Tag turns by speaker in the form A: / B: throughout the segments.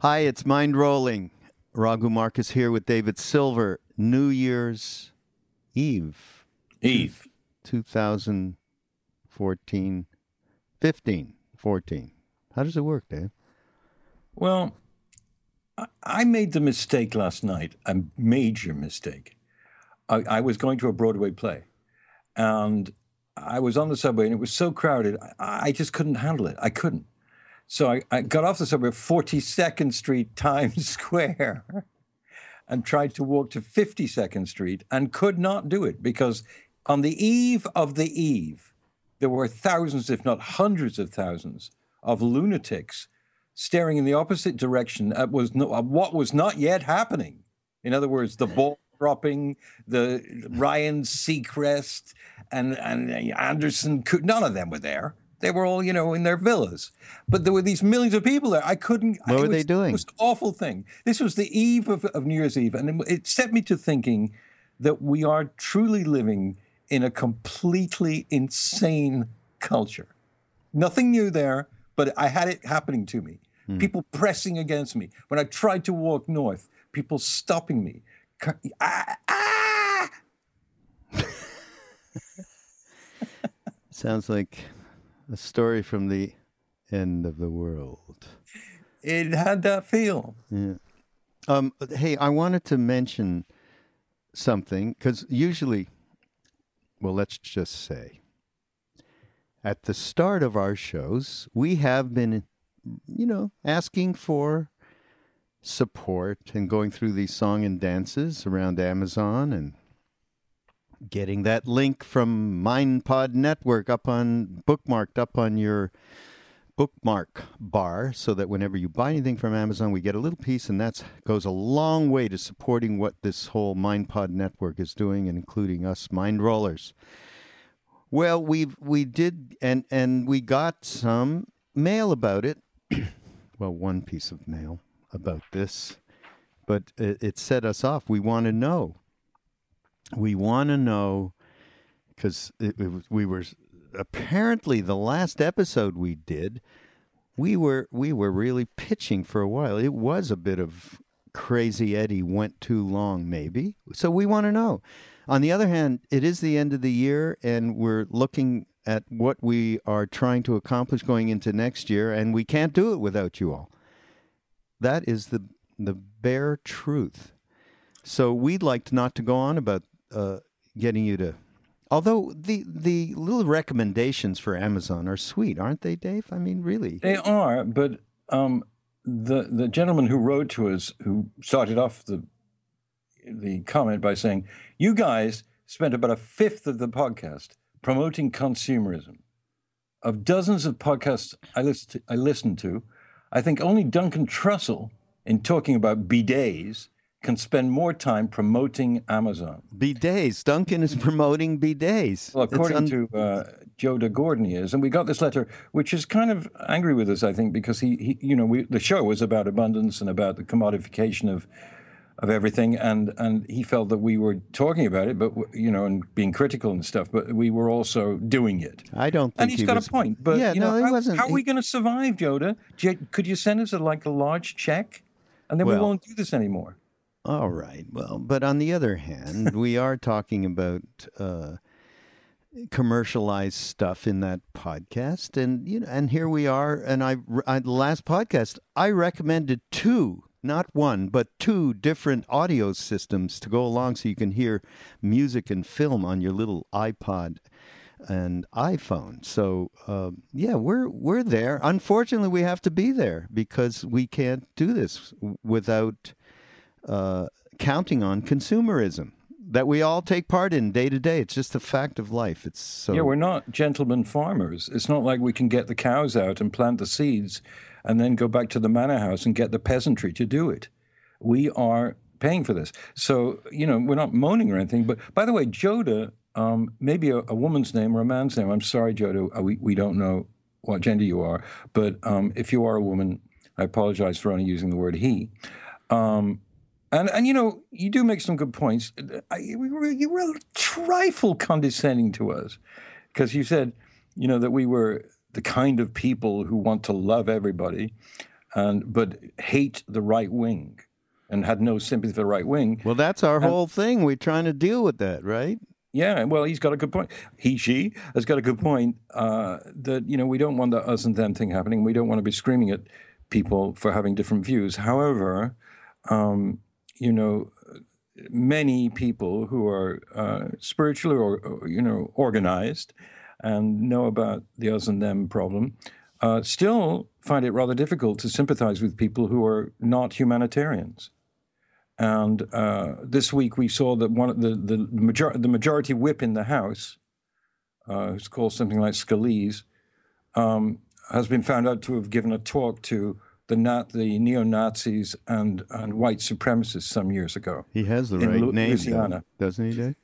A: Hi, it's Mind Rolling. Raghu Markus here with David Silver. New Year's Eve.
B: Eve.
A: 2014. 15. 14. How does it work, Dave?
B: Well, I- I made the mistake last night, a major mistake. I, I was going to a Broadway play, and I was on the subway, and it was so crowded, I, I just couldn't handle it. I couldn't. So I, I got off the subway at 42nd Street, Times Square, and tried to walk to 52nd Street and could not do it because on the eve of the eve, there were thousands, if not hundreds of thousands, of lunatics staring in the opposite direction at was no, at what was not yet happening. In other words, the ball dropping, the Ryan Seacrest and and Anderson, none of them were there. They were all, you know, in their villas. But there were these millions of people there. I couldn't.
A: What
B: it
A: were
B: was
A: they doing?
B: The most awful thing. This was the eve of, of New Year's Eve, and it, it set me to thinking that we are truly living in a completely insane culture. Nothing new there, but I had it happening to me. People pressing against me. When I tried to walk north, people stopping me. Ah, ah!
A: Sounds like a story from the end of the world.
B: It had that feel. Yeah.
A: Um, hey, I wanted to mention something because usually, well, let's just say, at the start of our shows, we have been, you know, asking for support and going through these song and dances around Amazon and getting that link from MindPod Network up on bookmarked up on your bookmark bar so that whenever you buy anything from Amazon, we get a little piece, and that goes a long way to supporting what this whole MindPod network is doing, and including us Mind Rollers. Well, we we did, and and we got some mail about it. well, one piece of mail about this, but it, it set us off. We want to know. We want to know because we were apparently the last episode we did we were we were really pitching for a while. It was a bit of crazy eddie went too long maybe. So we want to know. On the other hand it is the end of the year and we're looking at what we are trying to accomplish going into next year and we can't do it without you all. That is the the bare truth. So we'd like to not to go on about uh, getting you to. Although the the little recommendations for Amazon are sweet, aren't they, Dave? I mean, really.
B: They are, but um, the the gentleman who wrote to us, who started off the the comment by saying, "You guys spent about a fifth of the podcast promoting consumerism. Of dozens of podcasts I listen to, I listened to, I think only Duncan Trussell, in talking about bidets, can spend more time promoting Amazon."
A: Bidets. Duncan is promoting bidets.
B: Well, according
A: un-
B: to uh, Joe DeGordon, he is, and we got this letter, which is kind of angry with us, I think, because he, he you know, we, the show was about abundance and about the commodification of of everything, and and he felt that we were talking about it, but you know, and being critical and stuff, but we were also doing it.
A: I don't think
B: And he's
A: he
B: got
A: was,
B: a point, but
A: yeah,
B: you
A: no,
B: know,
A: he
B: how,
A: wasn't.
B: how are
A: he-
B: we going to survive, Joda? Could you send us a, like a large check, and then we won't do this anymore?
A: All right. Well, but on the other hand, we are talking about uh, commercialized stuff in that podcast and you know and here we are and I, I the last podcast I recommended two not one but two different audio systems to go along so you can hear music and film on your little iPod and iPhone. So uh, yeah, we're we're there. Unfortunately, we have to be there because we can't do this without uh, counting on consumerism that we all take part in day to day. It's just a fact of life. It's so
B: yeah. We're not gentlemen farmers. It's not like we can get the cows out and plant the seeds, and then go back to the manor house and get the peasantry to do it. We are paying for this. So you know, we're not moaning or anything. But by the way, Joda um, maybe a, a, woman's name or a man's name. I'm sorry, Jodo, uh, we, we don't know what gender you are, but um, if you are a woman, I apologize for only using the word he. Um, and, and you know, you do make some good points. I, you, were, you were a trifle condescending to us because you said, you know, that we were the kind of people who want to love everybody, and but hate the right wing and had no sympathy for the right wing.
A: Well, that's our and, whole thing. We're trying to deal with that, right?
B: Yeah, well, he's got a good point. He, she has got a good point uh, that, you know, we don't want the us and them thing happening. We don't want to be screaming at people for having different views. However, um, you know, many people who are uh, spiritually or, you know, organized and know about the us and them problem uh, still find it rather difficult to sympathize with people who are not humanitarians. And uh, this week we saw that one of the the, major- the majority whip in the House, uh, who's called something like Scalise, um, has been found out to have given a talk to the nat- the neo Nazis and and white supremacists some years ago.
A: He has the right Lu- name, though, doesn't he, Dave?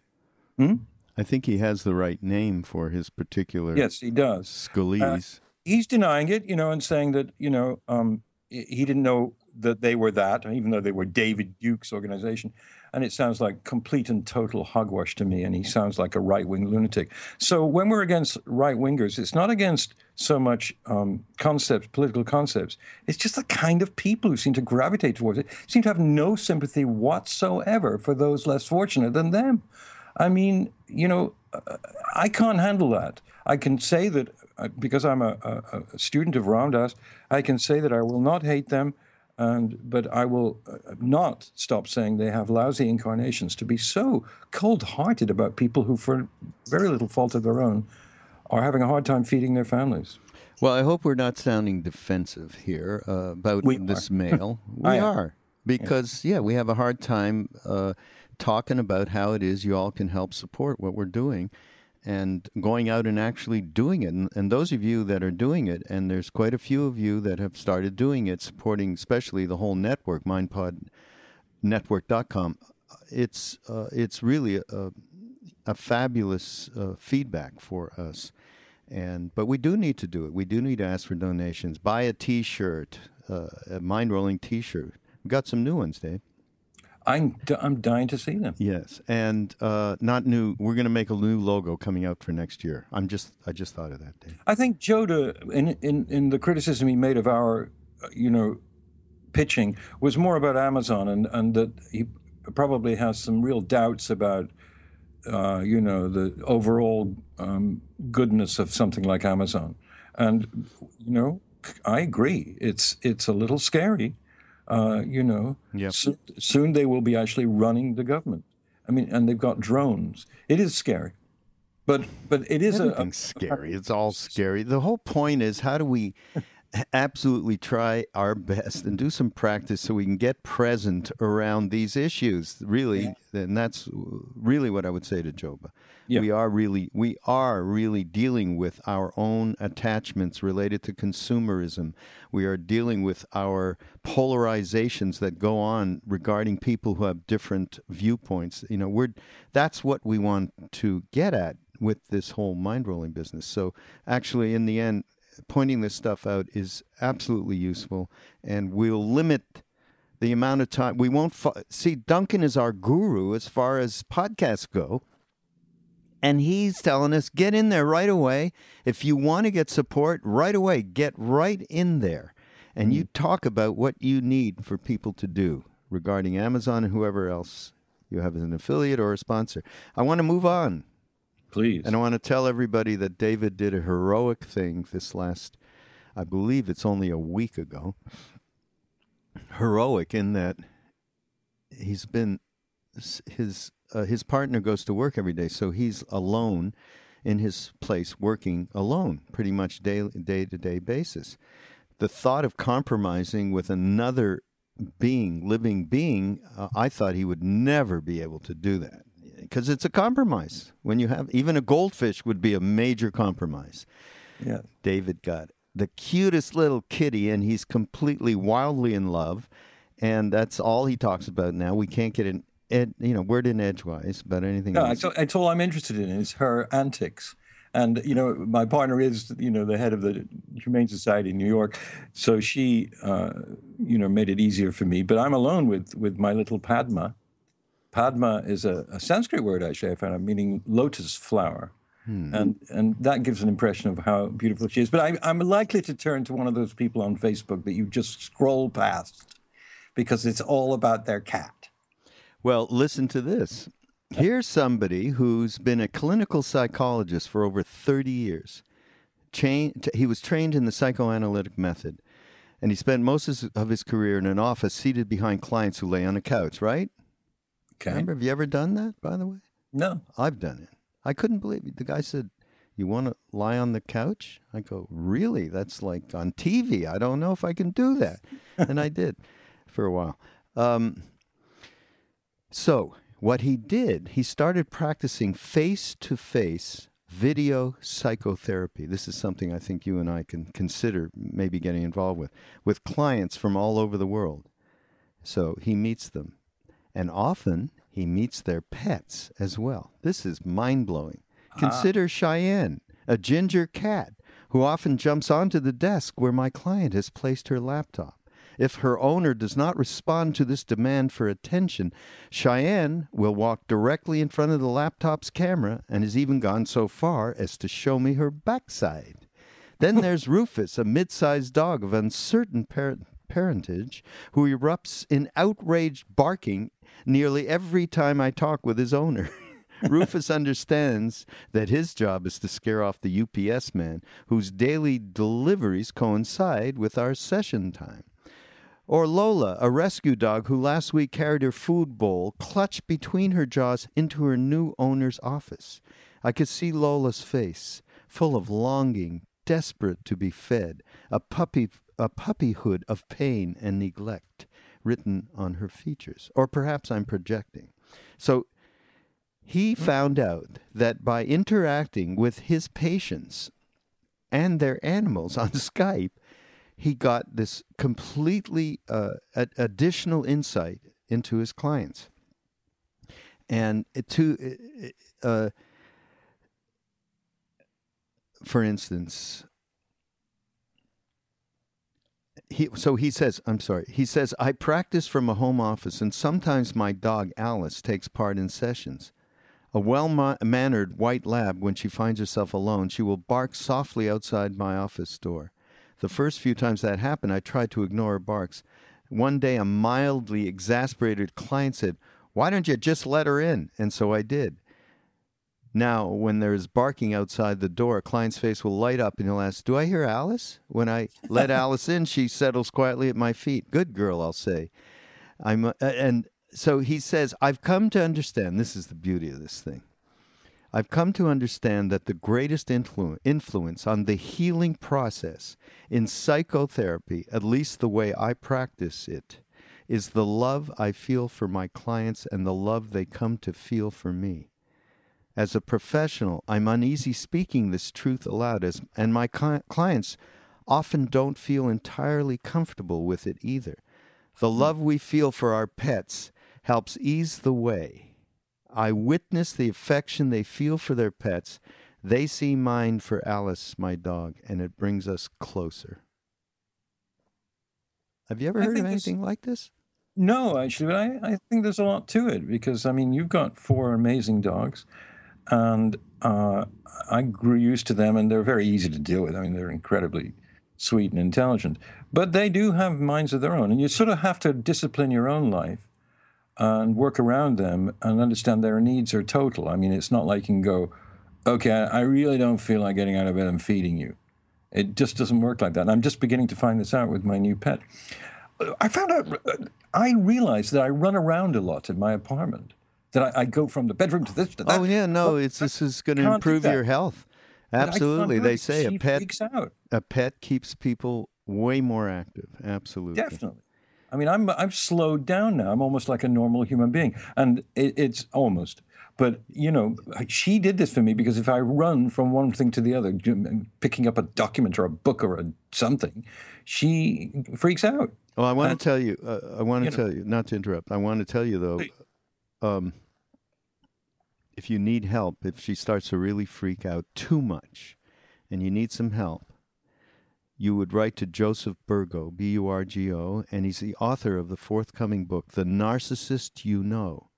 B: Hmm?
A: I think he has the right name for his particular.
B: Yes, he does.
A: Scalise. Uh,
B: he's denying it, you know, and saying that you know um, he didn't know that they were that, even though they were David Duke's organization. And it sounds like complete and total hogwash to me. And he sounds like a right wing lunatic. So when we're against right wingers, it's not against so much um, concepts, political concepts. It's just the kind of people who seem to gravitate towards it, seem to have no sympathy whatsoever for those less fortunate than them. I mean, you know, I can't handle that. I can say that uh, because I'm a, a, a student of Ram Dass, I can say that I will not hate them and but I will uh, not stop saying they have lousy incarnations to be so cold-hearted about people who, for very little fault of their own, are having a hard time feeding their families.
A: Well, I hope we're not sounding defensive here uh, about we this are. mail. we are because yeah. yeah. we have a hard time uh, talking about how it is you all can help support what we're doing and going out and actually doing it. And, and, those of you that are doing it, and there's quite a few of you that have started doing it, supporting especially the whole network, mindpodnetwork.com, it's, uh, it's really a, a fabulous uh, feedback for us. And but we do need to do it. We do need to ask for donations. Buy a T-shirt, uh, a mind rolling T-shirt. We've got some new ones, Dave.
B: I'm I'm dying to see them.
A: Yes, and uh, not new. We're going to make a new logo coming out for next year. I'm just I just thought of that, Dave.
B: I think Joda, in in in the criticism he made of our, you know, pitching was more about Amazon, and and that he probably has some real doubts about. Uh, you know the overall um, goodness of something like Amazon, and you know I agree. It's it's a little scary uh, you know,
A: yep.
B: soon, soon they will be actually running the government. I mean, and they've got drones. It is scary, but but it is
A: a, a, scary. It's all scary. The whole point is how do we absolutely try our best and do some practice so we can get present around these issues. Really, yeah. and that's uh, really what I would say to Joba. Yeah. We are really we are really dealing with our own attachments related to consumerism. We are dealing with our polarizations that go on regarding people who have different viewpoints. You know, we're that's what we want to get at with this whole mind rolling business. So actually in the end pointing this stuff out is absolutely useful, and we'll limit the amount of time we won't fo- see. Duncan is our guru as far as podcasts go. And he's telling us get in there right away. If you want to get support right away, get right in there. And you hmm. talk about what you need for people to do regarding Amazon and whoever else you have as an affiliate or a sponsor. I want to move on
B: Please.
A: And I want to tell everybody that David did a heroic thing this last, I believe it's only a week ago. Heroic in that he's been his uh, his partner goes to work every day, so he's alone in his place working alone, pretty much day day to day basis. The thought of compromising with another being, living being, uh, I thought he would never be able to do that because it's a compromise. When you have even a goldfish would be a major compromise.
B: Yeah.
A: David got the cutest little kitty, and he's completely wildly in love, and that's all he talks about now. We can't get an ed, you know word in edgewise about anything.
B: No,
A: else.
B: it's, it's all I'm interested in is her antics. And you know, my partner is you know the head of the Humane Society in New York, so she uh, you know made it easier for me. But I'm alone with with my little Padma. Padma is a, a Sanskrit word actually I found, meaning lotus flower. Hmm. And and that gives an impression of how beautiful she is. But I, I'm likely to turn to one of those people on Facebook that you just scroll past because it's all about their cat.
A: Well, listen to this. Here's somebody who's been a clinical psychologist for over 30 years. he was trained in the psychoanalytic method, and he spent most of his career in an office seated behind clients who lay on a couch, right?
B: Okay.
A: Remember, have you ever done that, by the way?
B: No.
A: I've done it. I couldn't believe it. The guy said, You want to lie on the couch? I go, Really? That's like on TV. I don't know if I can do that. and I did for a while. Um, so, what he did, he started practicing face to face video psychotherapy. This is something I think you and I can consider maybe getting involved with, with clients from all over the world. So he meets them. And often he meets their pets as well. This is mind blowing. Uh-huh. Consider Cheyenne, a ginger cat who often jumps onto the desk where my client has placed her laptop. If her owner does not respond to this demand for attention, Cheyenne will walk directly in front of the laptop's camera and has even gone so far as to show me her backside. Then there's Rufus, a mid sized dog of uncertain parent- parentage, who erupts in outraged barking nearly every time I talk with his owner. Rufus understands that his job is to scare off the UPS man, whose daily deliveries coincide with our session time. Or Lola, a rescue dog who last week carried her food bowl clutched between her jaws into her new owner's office. I could see Lola's face, full of longing, desperate to be fed, a puppy a puppyhood of pain and neglect written on her features. Or perhaps I'm projecting. So he found out that by interacting with his patients and their animals on Skype, he got this completely uh, additional insight into his clients. And to, uh, for instance, he, so he says, I'm sorry, he says, I practice from a home office, and sometimes my dog Alice takes part in sessions. A well mannered white lab, when she finds herself alone, she will bark softly outside my office door. The first few times that happened, I tried to ignore her barks. One day, a mildly exasperated client said, Why don't you just let her in? And so I did. Now, when there's barking outside the door, a client's face will light up and he'll ask, Do I hear Alice? When I let Alice in, she settles quietly at my feet. Good girl, I'll say. I'm, uh, and so he says, I've come to understand this is the beauty of this thing. I've come to understand that the greatest influ- influence on the healing process in psychotherapy, at least the way I practice it, is the love I feel for my clients and the love they come to feel for me. As a professional, I'm uneasy speaking this truth aloud, as, and my clients often don't feel entirely comfortable with it either. The hmm. love we feel for our pets helps ease the way I witness the affection they feel for their pets. They see mine for Alice, my dog, and it brings us closer. Have you ever heard of anything like this?
B: No, actually, but I, I think there's a lot to it because, I mean, you've got four amazing dogs, and uh, I grew used to them, and they're very easy to deal with. I mean, they're incredibly sweet and intelligent, but they do have minds of their own, and you sort of have to discipline your own life and work around them and understand their needs are total. I mean, it's not like you can go, okay, I really don't feel like getting out of bed and feeding you. It just doesn't work like that. And I'm just beginning to find this out with my new pet. I found out, I realized that I run around a lot in my apartment. That I, I go from the bedroom to this to that.
A: Oh yeah, no, it's this is going to improve your health.
B: But I can't
A: Absolutely, they say a pet
B: out.
A: a pet keeps people way more active. Absolutely.
B: Definitely. I mean, I'm I'm slowed down now. I'm almost like a normal human being, and it, it's almost. But you know, she did this for me because if I run from one thing to the other, picking up a document or a book or a something, she freaks out.
A: Well, I want
B: And-
A: to tell you. Uh, I want to
B: you know-
A: tell you, not to interrupt. I want to tell you though, um, if you need help, if she starts to really freak out too much, and you need some help, you would write to Joseph Burgo, B U R G O, and he's the author of the forthcoming book, The Narcissist You Know.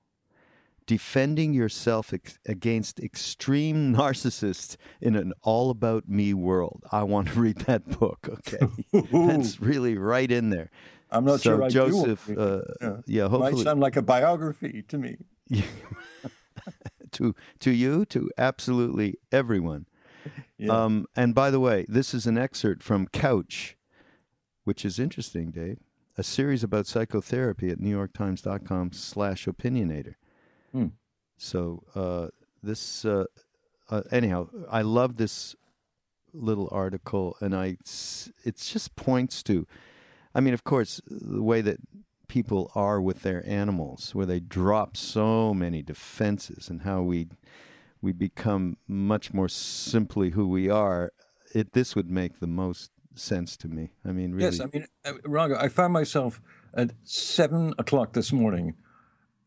A: Defending yourself ex- against extreme narcissists in an all about me world. I want to read that book, okay? That's really right in there.
B: I'm not
A: so
B: sure I do
A: Joseph,
B: read
A: uh,
B: Yeah.
A: yeah,
B: Might
A: hopefully
B: sound like a biography to me.
A: To to you, to absolutely everyone.
B: Yeah.
A: Um, and by the way, this is an excerpt from Couch, which is interesting, Dave. A series about psychotherapy at NewYorkTimes.com slash opinionator.
B: Hmm.
A: So uh, this, uh, uh, anyhow, I love this little article, and I, it just points to, I mean, of course, the way that people are with their animals, where they drop so many defenses, and how we we become much more simply who we are. It this would make the most sense to me. I mean, really,
B: Yes, I mean, uh, Raga, I found myself at seven o'clock this morning,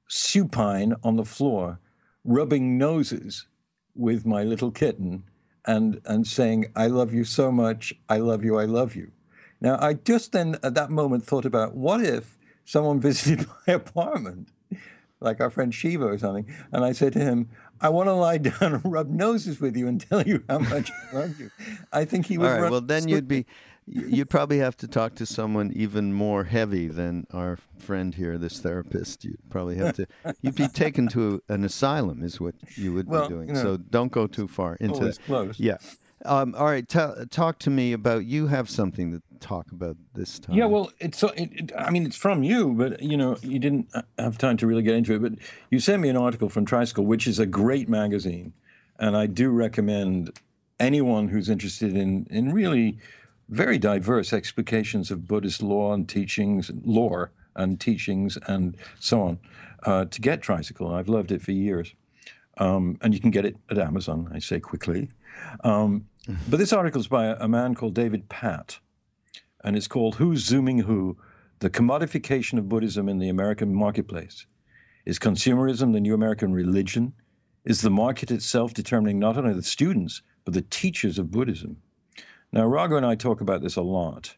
B: supine on the floor, rubbing noses with my little kitten and, and saying, I love you so much. I love you. I love you. Now, I just then at that moment thought about what if someone visited my apartment, like our friend Shiva or something, and I said to him, I want to lie down and rub noses with you and tell you how much I love you. I think he
A: all
B: would
A: right.
B: run
A: Well, then you'd be, you'd probably have to talk to someone even more heavy than our friend here, this therapist. You'd probably have to, you'd be taken to an asylum, is what you would
B: Well,
A: be doing.
B: you know,
A: so don't go too far into that.
B: close.
A: Yeah. Um, all right. Tell talk to me about. You have something to talk about this time.
B: Yeah, well, it's so. It, it, I mean, it's from you, but you know, you didn't have time to really get into it. But you sent me an article from Tricycle, which is a great magazine, and I do recommend anyone who's interested in in really very diverse explications of Buddhist law and teachings, lore and teachings, and so on, uh, to get Tricycle. I've loved it for years, um, and you can get it at Amazon. I say quickly. Um, but this article is by a, a man called David Patt and it's called Who's Zooming Who? The Commodification of Buddhism in the American Marketplace. Is consumerism the new American religion? Is the market itself determining not only the students, but the teachers of Buddhism? Now, Rago and I talk about this a lot,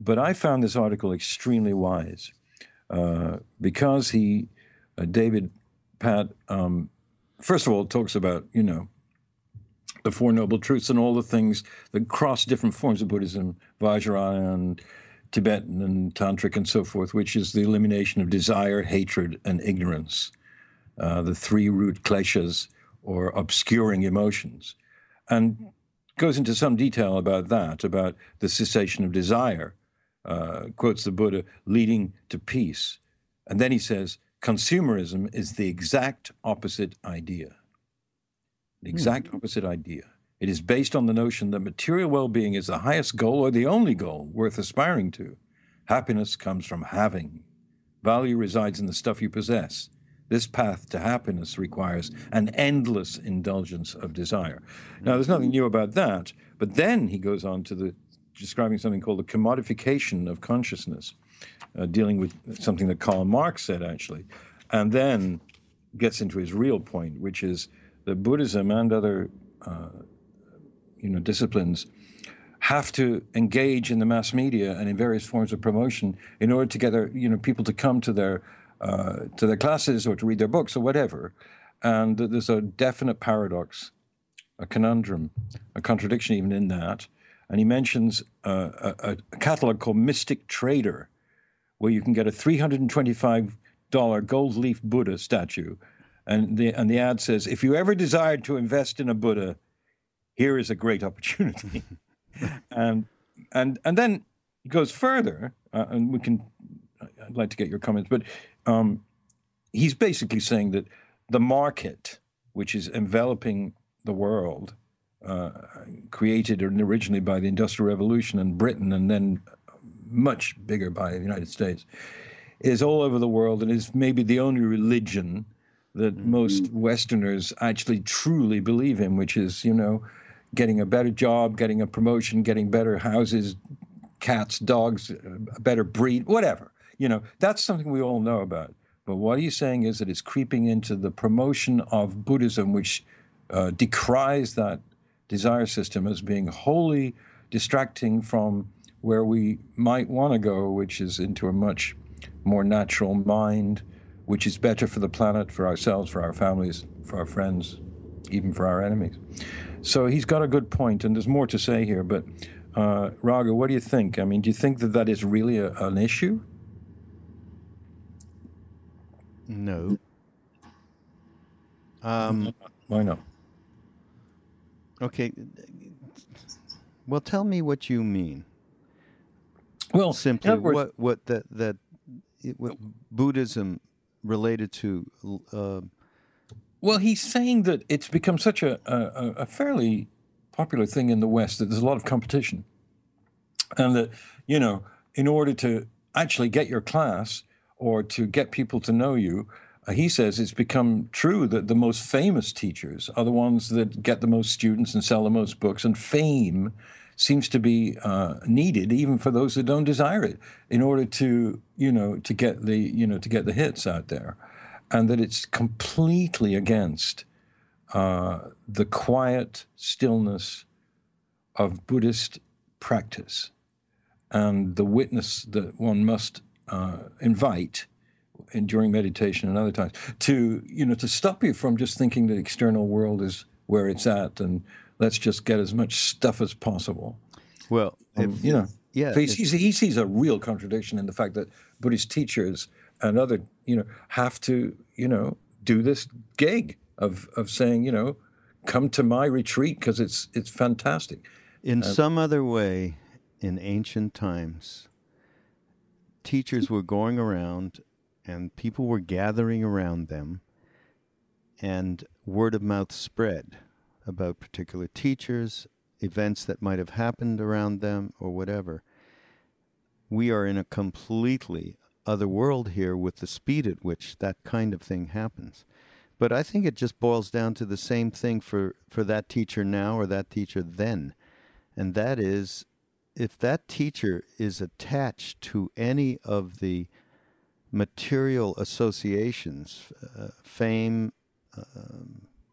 B: but I found this article extremely wise uh, because he, uh, David Patt, um, first of all, talks about, you know, the Four Noble Truths and all the things that cross different forms of Buddhism, Vajrayana and Tibetan and Tantric and so forth, which is the elimination of desire, hatred, and ignorance, uh, the three root kleshas or obscuring emotions. And goes into some detail about that, about the cessation of desire, uh, quotes the Buddha, leading to peace. And then he says, consumerism is the exact opposite idea the exact opposite idea. It is based on the notion that material well being is the highest goal or the only goal worth aspiring to. Happiness comes from having. Value resides in the stuff you possess. This path to happiness requires an endless indulgence of desire. Now, there's nothing new about that, but then he goes on to the describing something called the commodification of consciousness, uh, dealing with something that Karl Marx said actually, and then gets into his real point, which is that Buddhism and other uh, you know disciplines have to engage in the mass media and in various forms of promotion in order to get their, you know people to come to their uh, to their classes or to read their books or whatever. And there's a definite paradox, a conundrum, a contradiction even in that. And he mentions uh, a, a catalog called Mystic Trader, where you can get a $325 gold leaf Buddha statue and the and the ad says, "If you ever desired to invest in a Buddha, here is a great opportunity." and and and then he goes further, uh, and we can. I'd like to get your comments, but um, he's basically saying that the market, which is enveloping the world, uh, created originally by the Industrial Revolution in Britain and then much bigger by the United States, is all over the world and is maybe the only religion that mm-hmm. most Westerners actually truly believe in, which is, you know, getting a better job, getting a promotion, getting better houses, cats, dogs, a better breed, whatever. You know, that's something we all know about. But what he's saying is that it's creeping into the promotion of Buddhism, which uh, decries that desire system as being wholly distracting from where we might want to go, which is into a much more natural mind, which is better for the planet, for ourselves, for our families, for our friends, even for our enemies. So he's got a good point, and there's more to say here. But uh, Raghu, what do you think? I mean, do you think that that is really a, an issue?
A: No. Um,
B: Why not?
A: Okay. Well, tell me what you mean.
B: Well,
A: simply words, what what that that what Buddhism related to. Uh,
B: well, he's saying that it's become such a, a, a fairly popular thing in the West that there's a lot of competition, and that you know, in order to actually get your class or to get people to know you, uh, he says it's become true that the most famous teachers are the ones that get the most students and sell the most books, and fame seems to be uh, needed even for those that don't desire it in order to you know to get the you know to get the hits out there, and that it's completely against uh, the quiet stillness of Buddhist practice and the witness that one must uh, invite and during meditation and other times to you know to stop you from just thinking the external world is where it's at and let's just get as much stuff as possible.
A: Well
B: um, if, you know yeah so he, sees, he sees a real contradiction in the fact that buddhist teachers and other you know have to you know do this gig of of saying you know come to my retreat because it's it's fantastic.
A: In uh, some other way in ancient times teachers were going around and people were gathering around them, and word of mouth spread about particular teachers, events that might have happened around them, or whatever. We are in a completely other world here with the speed at which that kind of thing happens. But I think it just boils down to the same thing for, for that teacher now or that teacher then. And that is if that teacher is attached to any of the material associations, uh, fame, uh,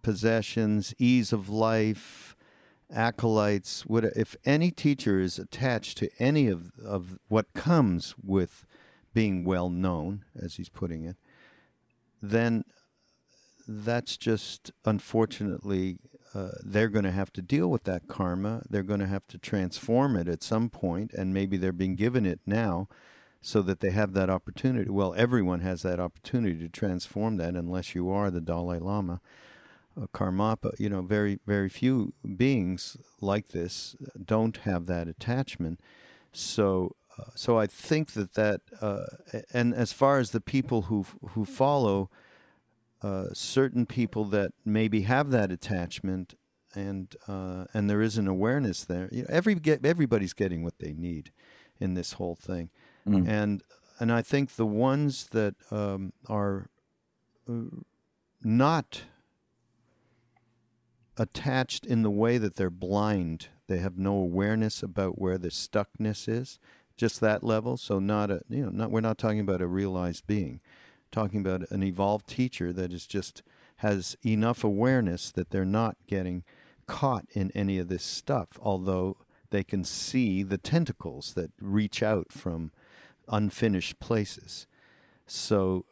A: possessions, ease of life, acolytes, what, if any teacher is attached to any of, of what comes with being well known, as he's putting it, then that's just unfortunately uh, they're going to have to deal with that karma. They're going to have to transform it at some point, and maybe they're being given it now so that they have that opportunity. Well, everyone has that opportunity to transform that, unless you are the Dalai Lama, uh, Karmapa. You know, very very few beings like this don't have that attachment. So, uh, so I think that that, uh, and as far as the people who who follow. Uh, certain people that maybe have that attachment and uh, and there is an awareness there. You know, every get, everybody's getting what they need in this whole thing. Mm. And and I think the ones that um, are uh, not attached in the way that they're blind, they have no awareness about where the stuckness is, just that level. So not a you know not we're not talking about a realized being, talking about an evolved teacher that is just has enough awareness that they're not getting caught in any of this stuff, although they can see the tentacles that reach out from unfinished places. So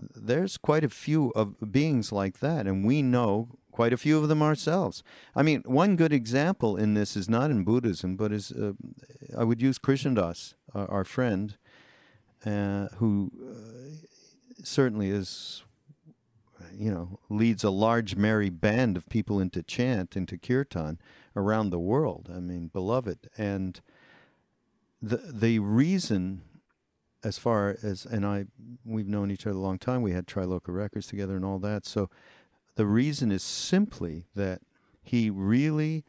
A: there's quite a few of beings like that, and we know quite a few of them ourselves. I mean, one good example in this is not in Buddhism, but is uh, I would use Krishna Das, uh, our friend, uh, who uh, certainly is you know, leads a large merry band of people into chant, into kirtan around the world. I mean, beloved. And the the reason as far as and I we've known each other a long time. We had Triloka Records together and all that. So the reason is simply that he really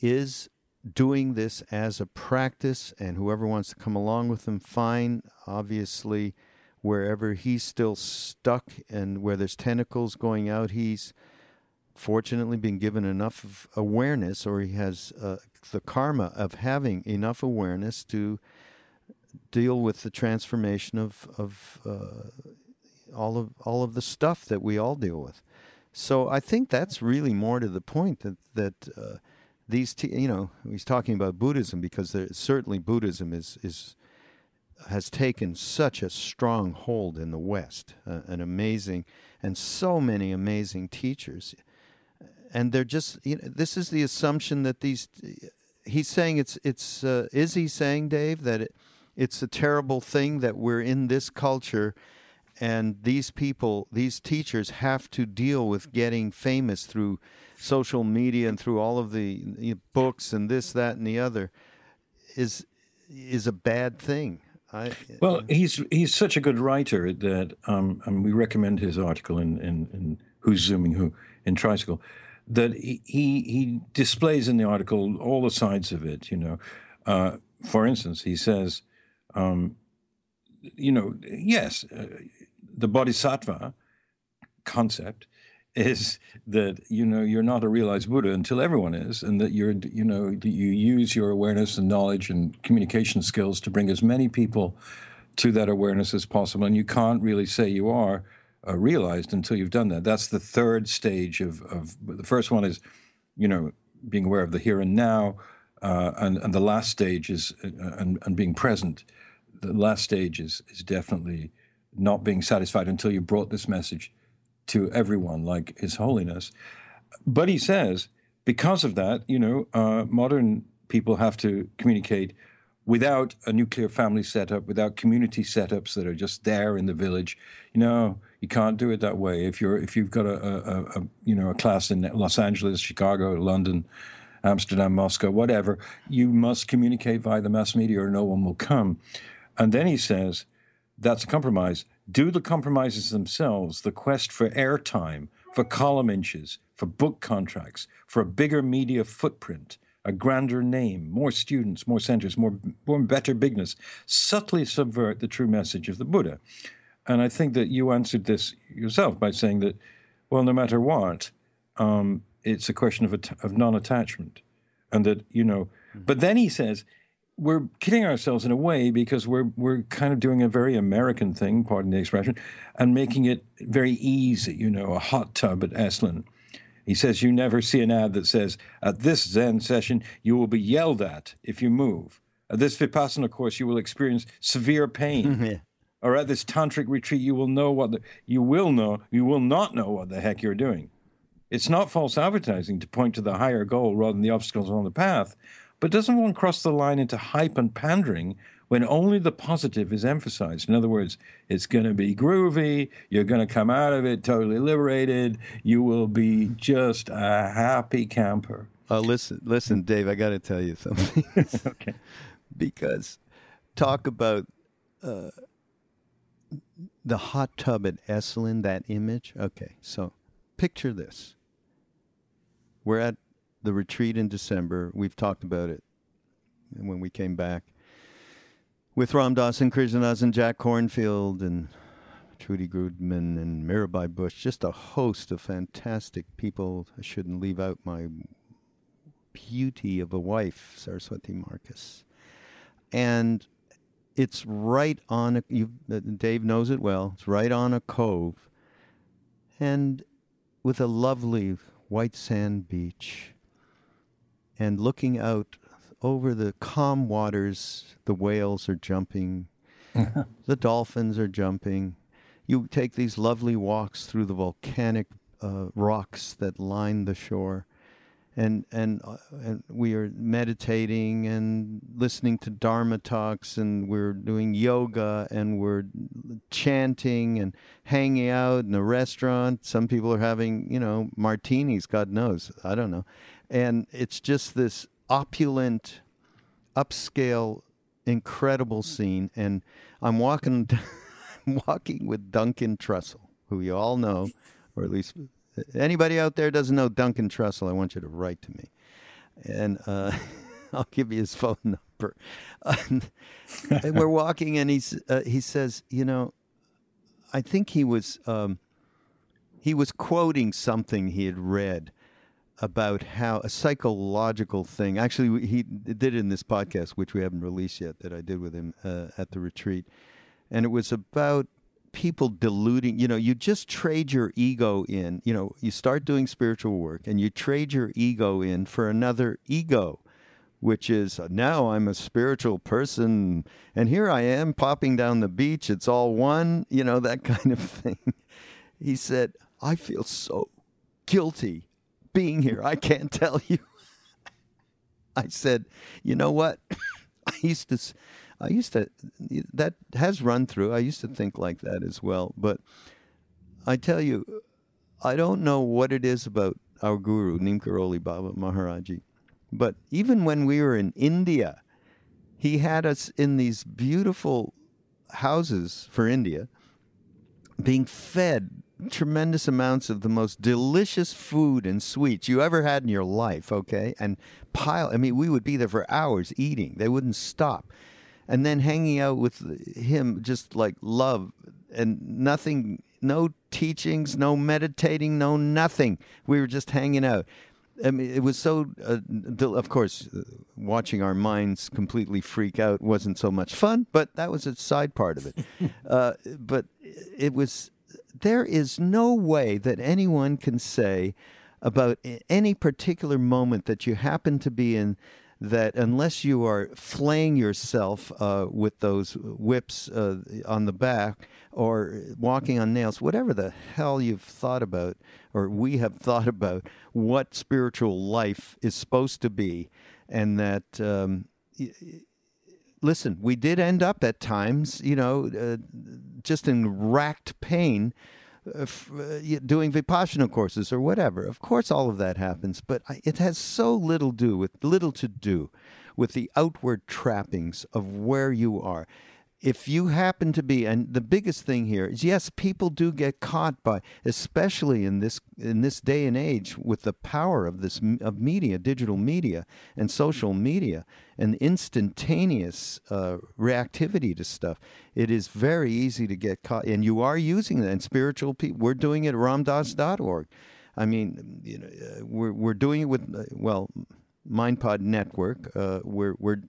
A: is doing this as a practice and whoever wants to come along with him fine obviously wherever he's still stuck and where there's tentacles going out he's fortunately been given enough awareness or he has uh, the karma of having enough awareness to deal with the transformation of of uh, all of all of the stuff that we all deal with. So I think that's really more to the point that that uh, these t- you know he's talking about Buddhism because there, certainly Buddhism is is has taken such a strong hold in the West, uh, an amazing and so many amazing teachers, and they're just you know, this is the assumption that these he's saying it's it's uh, is he saying Dave that it, it's a terrible thing that we're in this culture and these people these teachers have to deal with getting famous through social media and through all of the you know, books and this that and the other is is a bad thing. I,
B: well he's he's such a good writer that um, we recommend his article in, in, in who's zooming who in tricycle that he, he, he displays in the article all the sides of it you know. Uh, for instance he says um, you know, yes, uh, the bodhisattva concept is that you know you're not a realized Buddha until everyone is, and that you're you know you use your awareness and knowledge and communication skills to bring as many people to that awareness as possible, and you can't really say you are uh, realized until you've done that. That's the third stage of of the first one is, you know, being aware of the here and now, uh, and and the last stage is uh, and, and being present the last stage is is definitely not being satisfied until you brought this message to everyone, like His Holiness. But he says, because of that, you know, uh, modern people have to communicate without a nuclear family setup, without community setups that are just there in the village. You know, you can't do it that way. If you're if you've got a, a, a you know a class in Los Angeles, Chicago, London, Amsterdam, Moscow, whatever, you must communicate via the mass media, or no one will come. And then he says, that's a compromise. Do the compromises themselves, the quest for airtime, for column inches, for book contracts, for a bigger media footprint, a grander name, more students, more centers, more, more better bigness, subtly subvert the true message of the Buddha. And I think that you answered this yourself by saying that, well, no matter what, um, it's a question of, of non attachment. And that, you know, but then he says, we're kidding ourselves in a way because we're we're kind of doing a very American thing, pardon the expression, and making it very easy. You know, a hot tub at Esalen. He says you never see an ad that says at this Zen session you will be yelled at if you move. At this Vipassana course you will experience severe pain. yeah. Or at this tantric retreat you will know what the, you will know you will not know what the heck you're doing. It's not false advertising to point to the higher goal rather than the obstacles on the path but doesn't one cross the line into hype and pandering when only the positive is emphasized? In other words, it's going to be groovy. You're going to come out of it totally liberated. You will be just a happy camper.
A: Uh, listen, listen, Dave. I got to tell you something.
B: okay.
A: Because talk about uh, the hot tub at Esalen. That image. Okay, so picture this. We're at the retreat in December. We've talked about it when we came back with Ram Dass and Krishna Das and Jack Kornfield and Trudy Goodman and Mirabai Bush, just a host of fantastic people. I shouldn't leave out my beauty of a wife, Saraswati Markus. And it's right on a, you, Dave knows it well, it's right on a cove and with a lovely white sand beach and looking out over the calm waters, the whales are jumping, the dolphins are jumping. You take these lovely walks through the volcanic uh, rocks that line the shore, and and, uh, and we are meditating and listening to dharma talks and we're doing yoga and we're chanting and hanging out in a restaurant. Some people are having you know martinis god knows. I don't know and it's just this opulent upscale incredible scene and i'm walking walking with duncan trussell who you all know or at least Anybody out there doesn't know Duncan Trussell, I want you to write to me. And uh, I'll give you his phone number. and we're walking, and he's uh, he says, you know, I think he was um, he was quoting something he had read about how a psychological thing. Actually, he did it in this podcast, which we haven't released yet, that I did with him uh, at the retreat, and it was about people diluting, you know, you just trade your ego in. You know, you start doing spiritual work and you trade your ego in for another ego, which is now I'm a spiritual person and here I am popping down the beach. It's all one, you know, that kind of thing. He said, I feel so guilty being here. I can't tell you. I said, you know what? I used to I used to, that has run through. I used to think like that as well. But I tell you, I don't know what it is about our guru, Neem Karoli Baba Maharaji. But even when we were in India, he had us in these beautiful houses for India being fed tremendous amounts of the most delicious food and sweets you ever had in your life, okay? And pile, I mean, we would be there for hours eating. They wouldn't stop and then hanging out with him just like love and nothing no teachings no meditating no nothing we were just hanging out I mean, it was so. Uh, of course, uh, watching our minds completely freak out wasn't so much fun, but that was a side part of it. uh, but it was. There is no way that anyone can say about any particular moment that you happen to be in that unless you are flaying yourself uh, with those whips uh, on the back or walking on nails, whatever the hell you've thought about, or we have thought about what spiritual life is supposed to be, and that. Um, listen, we did end up at times, you know, uh, just in racked pain uh, uh, doing vipassana courses or whatever. Of course, all of that happens, but it has so little do with little to do with the outward trappings of where you are if you happen to be and the biggest thing here is yes people do get caught by especially in this in this day and age with the power of this of media digital media and social media and instantaneous uh, reactivity to stuff. It is very easy to get caught and you are using that and spiritual people we're doing it at ramdass.org i mean you know uh, we're we're doing it with uh, well mindpod network uh, we're we're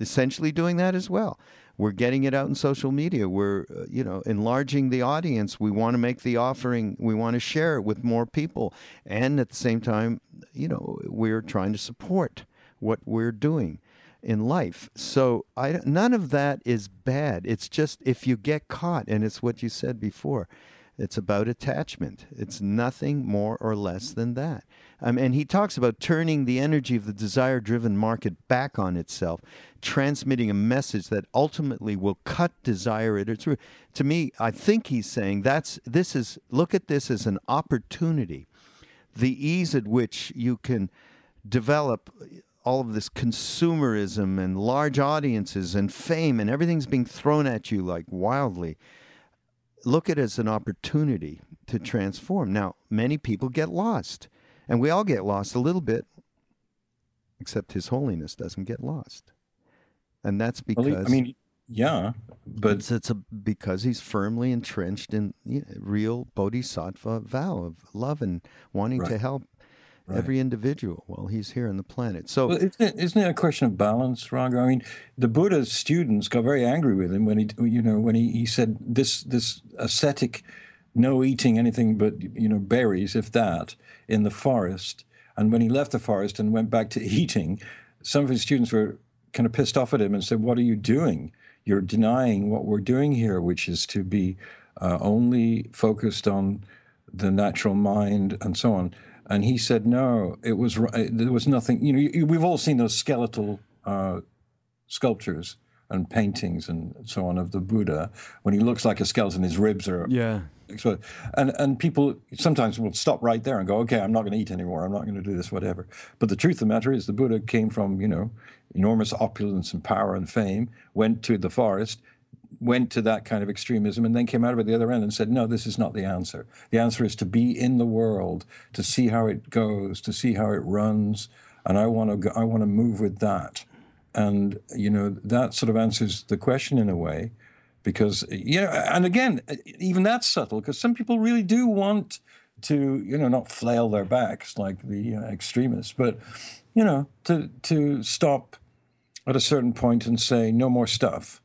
A: essentially doing that as well we're getting it out in social media. We're, uh, you know, enlarging the audience. We want to make the offering. We want to share it with more people. And at the same time, you know, we're trying to support what we're doing in life. So I, none of that is bad. It's just if you get caught, and it's what you said before, it's about attachment. It's nothing more or less than that. Um, and he talks about turning the energy of the desire driven market back on itself, transmitting a message that ultimately will cut desire at its root. To me, I think he's saying that's this is look at this as an opportunity. The ease at which you can develop all of this consumerism and large audiences and fame and everything's being thrown at you like wildly look at it as an opportunity to transform. Now, many people get lost, and we all get lost a little bit, except His Holiness doesn't get lost, and that's because
B: I mean, yeah, but
A: it's, it's a, because he's firmly entrenched in you know, real bodhisattva vow of love and wanting right. to help right. every individual while he's here on the planet. So,
B: well, isn't, it, isn't it a question of balance, Raghu? I mean, the Buddha's students got very angry with him when he, you know, when he, he said this this ascetic, no eating anything but you know berries, if that, in the forest. And when he left the forest and went back to eating, some of his students were kind of pissed off at him and said, "What are you doing? You're denying what we're doing here, which is to be uh, only focused on." the natural mind and so on And he said, no, it was there was nothing. You know, we've all seen those skeletal uh, sculptures and paintings and so on of the Buddha when he looks like a skeleton, his ribs are
A: yeah.
B: So, and and people sometimes will stop right there and go, okay, I'm not going to eat anymore. I'm not going to do this, whatever. But the truth of the matter is, the Buddha came from you know enormous opulence and power and fame, went to the forest, went to that kind of extremism, and then came out of it the other end and said, no, this is not the answer. The answer is to be in the world, to see how it goes, to see how it runs, and I want to go, I want to move with that. And you know that sort of answers the question in a way because you know and again even that's subtle because some people really do want to you know not flail their backs like the uh, extremists but you know to to stop at a certain point and say no more stuff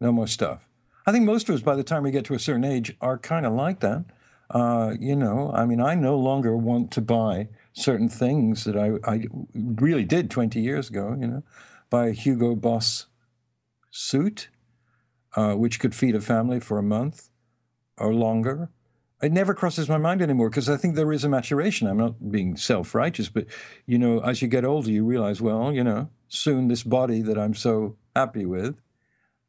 B: no more stuff i think most of us by the time we get to a certain age are kind of like that uh, you know i mean i no longer want to buy certain things that I, I really did 20 years ago you know buy a hugo boss suit uh, which could feed a family for a month or longer. It never crosses my mind anymore because I think there is a maturation. I'm not being self righteous, but you know, as you get older, you realize, well, you know, soon this body that I'm so happy with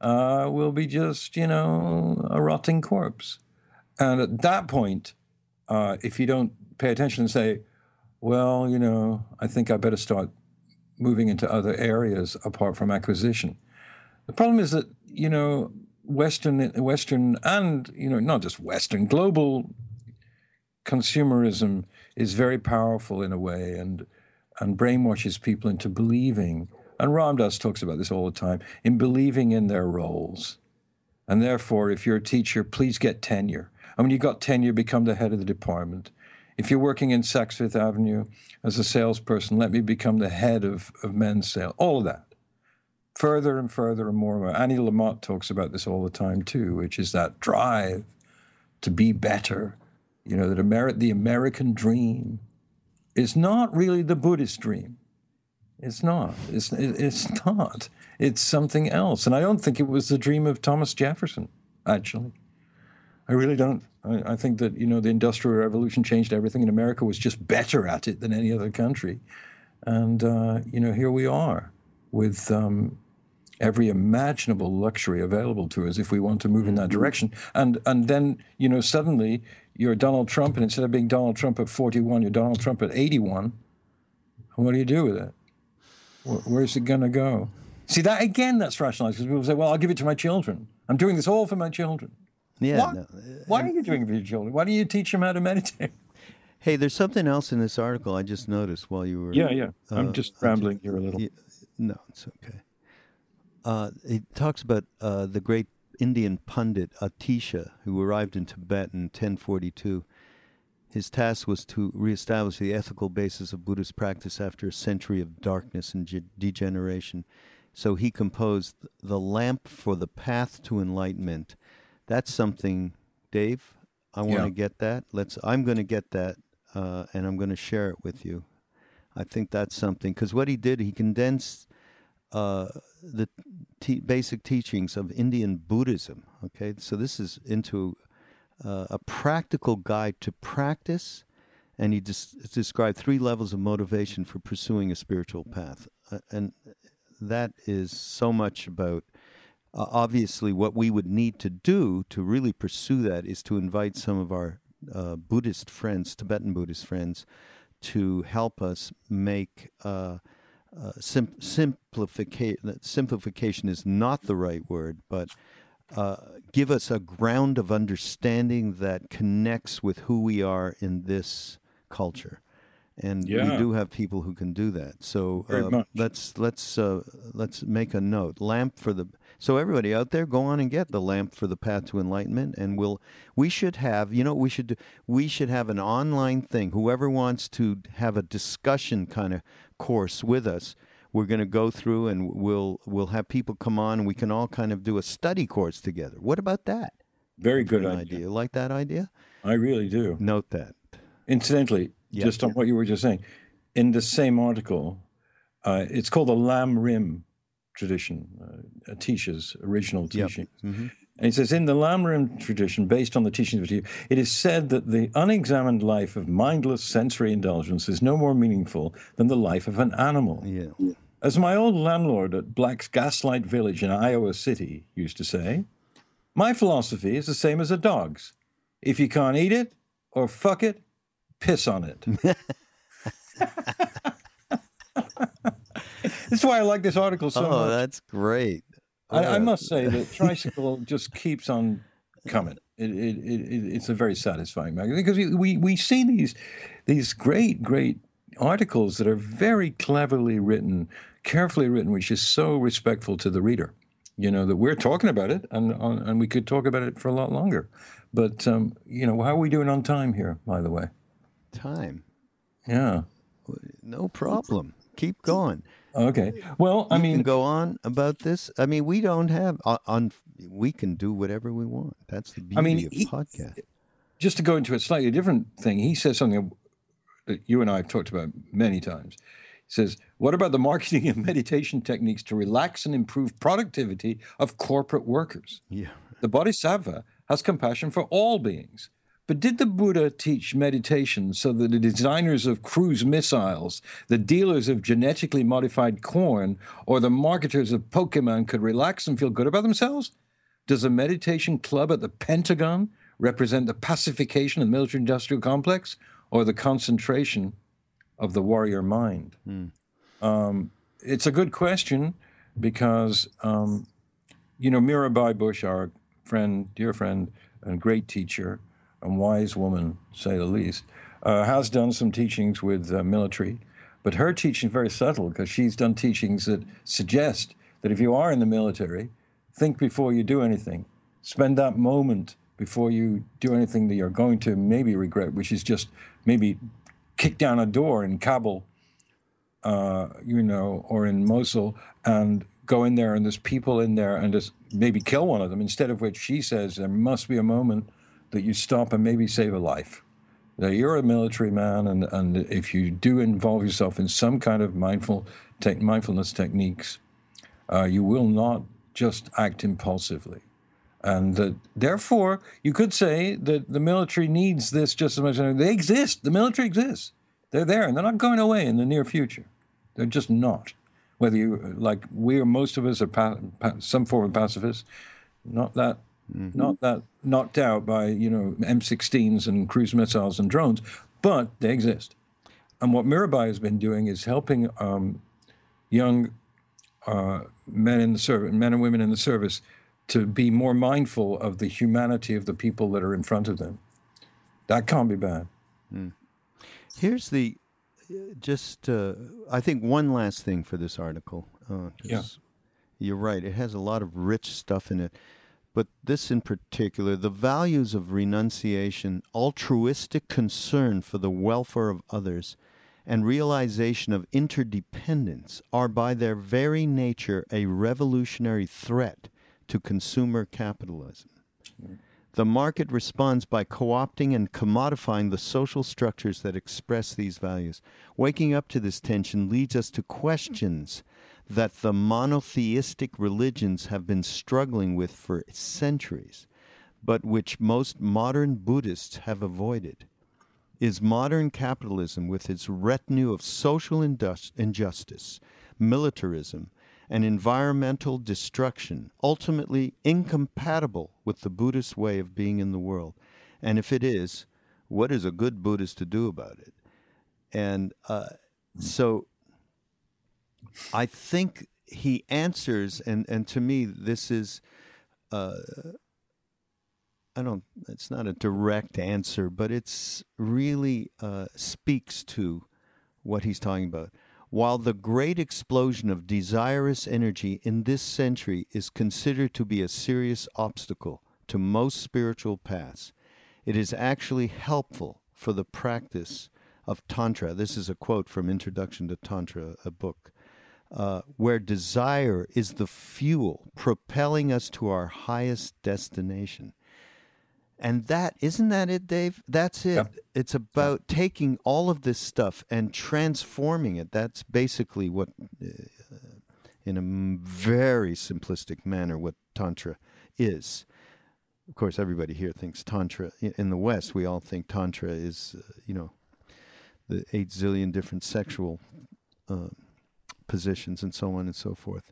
B: uh, will be just, you know, a rotting corpse. And at that point, uh, if you don't pay attention and say, well, you know, I think I better start moving into other areas apart from acquisition. The problem is that you know, Western, Western, and you know, not just Western, global consumerism is very powerful in a way, and and brainwashes people into believing. And Ram Dass talks about this all the time in believing in their roles. And therefore, if you're a teacher, please get tenure. And when you got tenure, become the head of the department. If you're working in Saks Fifth Avenue as a salesperson, let me become the head of, of men's sales. All of that further and further and more. Annie Lamott talks about this all the time too, which is that drive to be better. You know, that Ameri- the American dream is not really the Buddhist dream. It's not. It's, it's not. It's something else. And I don't think it was the dream of Thomas Jefferson, actually. I really don't. I, I think that, you know, the Industrial Revolution changed everything, and America was just better at it than any other country. And, uh, you know, here we are with um, every imaginable luxury available to us if we want to move in that mm-hmm. direction. And and then you know suddenly you're Donald Trump, and instead of being Donald Trump at 41, you're Donald Trump at 81. what do you do with it? Where's it going to go? See that again? That's rationalized because people say, "Well, I'll give it to my children. I'm doing this all for my children."
A: Yeah.
B: Why, no. Why are you doing it for your children? Why do you teach them how to meditate?
A: Hey, there's something else in this article I just noticed while you were.
B: Yeah, yeah. I'm uh, just rambling here a little. Yeah,
A: no, it's okay. Uh, he talks about uh, the great Indian pundit Atisha, who arrived in Tibet in 1042. His task was to reestablish the ethical basis of Buddhist practice after a century of darkness and ge- degeneration. So he composed The Lamp for the Path to Enlightenment. That's something, Dave. I want to yeah. get that. Let's. I'm going to get that, uh, and I'm going to share it with you. I think that's something because what he did, he condensed uh, the basic teachings of Indian Buddhism. Okay, so this is into uh, a practical guide to practice, and he des- described three levels of motivation for pursuing a spiritual path, uh, and that is so much about. Uh, obviously, what we would need to do to really pursue that is to invite some of our uh, Buddhist friends, Tibetan Buddhist friends, to help us make uh, uh, sim- simplification. Simplification is not the right word, but uh, give us a ground of understanding that connects with who we are in this culture and yeah. we do have people who can do that. So uh, let's let's uh, let's make a note. Lamp for the so everybody out there, go on and get the lamp for the path to enlightenment, and we'll we should have you know we should we should have an online thing. Whoever wants to have a discussion kind of course with us. We're going to go through and we'll we'll have people come on and we can all kind of do a study course together. What about that?
B: Very good
A: idea. idea. Like that idea?
B: I really do.
A: Note that.
B: Incidentally, just on what you were just saying, in the same article, uh, it's called the Lam Rim tradition, uh, Atisha's original teaching.
A: Yep. Mm-hmm.
B: And he says, in the Lamrim tradition, based on the teachings of Buddha, it is said that the unexamined life of mindless sensory indulgence is no more meaningful than the life of an animal.
A: Yeah.
B: As my old landlord at Black's Gaslight Village in Iowa City used to say, my philosophy is the same as a dog's. If you can't eat it or fuck it, piss on it. That's why I like this article so
A: oh,
B: much.
A: Oh, that's great.
B: I, I
A: Uh,
B: must say that Tricycle just keeps on coming. It, it, it, it- it's a very satisfying magazine because we, we, we see these these great great articles that are very cleverly written, carefully written, which is so respectful to the reader. You know that we're talking about it, and on- and we could talk about it for a lot longer. But um, you know, how are we doing on time here? By the way,
A: time.
B: yeah.
A: No problem. Keep going.
B: Okay. Well, I
A: You
B: mean,
A: can go on about this. I mean, we don't have on. on we can do whatever we want. That's the beauty
B: I mean,
A: of
B: he-
A: podcast.
B: just to go into a slightly different thing, he says something that you and I have talked about many times. He says, What about the marketing and meditation techniques to relax and improve productivity of corporate workers?
A: Yeah.
B: The Bodhisattva has compassion for all beings. But did the Buddha teach meditation so that the designers of cruise missiles, the dealers of genetically modified corn, or the marketers of Pokemon could relax and feel good about themselves? Does a meditation club at the Pentagon represent the pacification of the military industrial complex or the concentration of the warrior mind? Um, it's a good question because, um, you know, Mirabai Bush, our friend, dear friend, and great teacher and wise woman, say the least, uh, has done some teachings with uh, military. But her teaching is very subtle because she's done teachings that suggest that if you are in the military, think before you do anything. Spend that moment before you do anything that you're going to maybe regret, which is just maybe kick down a door in Kabul, uh, you know, or in Mosul, and go in there and there's people in there and just maybe kill one of them. Instead of which she says there must be a moment that you stop and maybe save a life. That you're a military man, and, and if you do involve yourself in some kind of mindful tech mindfulness techniques, uh, you will not just act impulsively. And that therefore, you could say that the military needs this just as much as they exist. The military exists. They're there, and they're not going away in the near future. They're just not. Whether you like, we or most of us are pa- pa- some form of pacifists, not that, not that knocked out by you know M16s and cruise missiles and drones, but they exist. And what Mirabai has been doing is helping um, young uh, men in the service, men and women in the service, to be more mindful of the humanity of the people that are in front of them. That can't be bad.
A: Here's the uh, just. Uh, I think one last thing for this article. Uh, 'cause
B: Yeah.
A: You're right. It has a lot of rich stuff in it. But this in particular, the values of renunciation, altruistic concern for the welfare of others, and realization of interdependence are by their very nature a revolutionary threat to consumer capitalism. The market responds by co opting and commodifying the social structures that express these values. Waking up to this tension leads us to questions that the monotheistic religions have been struggling with for centuries, but which most modern Buddhists have avoided. Is modern capitalism, with its retinue of social injustice, militarism, and environmental destruction, ultimately incompatible with the Buddhist way of being in the world? And if it is, what is a good Buddhist to do about it? And uh, so I think he answers, and, and to me, this is, uh, I don't, it's not a direct answer, but it's really uh, speaks to what he's talking about. While the great explosion of desirous energy in this century is considered to be a serious obstacle to most spiritual paths, it is actually helpful for the practice of Tantra. This is a quote from Introduction to Tantra, a book, uh, where desire is the fuel propelling us to our highest destination. And that isn't that it, Dave? That's it.
B: Yep.
A: It's about taking all of this stuff and transforming it. That's basically what, uh, in a very simplistic manner, what Tantra is. of course, everybody here thinks Tantra. In the West, we all think Tantra is, uh, you know, the eight zillion different sexual uh, positions and so on and so forth.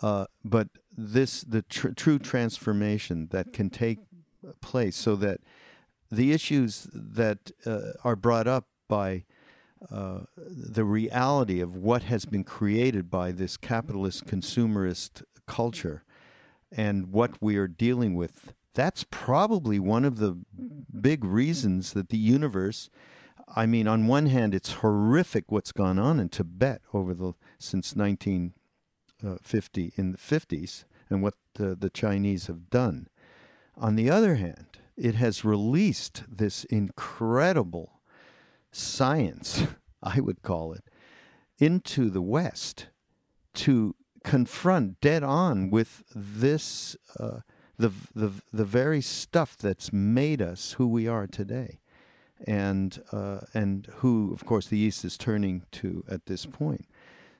A: Uh, but this, the tr- true transformation that can take place so that the issues that uh, are brought up by uh, the reality of what has been created by this capitalist consumerist culture and what we are dealing with, that's probably one of the big reasons that the universe. I mean, on one hand, it's horrific what's gone on in Tibet over the since 1950 in the 50s and what the, the Chinese have done. On the other hand, it has released this incredible science, I would call it, into the West to confront dead on with this uh, the the the very stuff that's made us who we are today, and uh, and who, of course, the East is turning to at this point.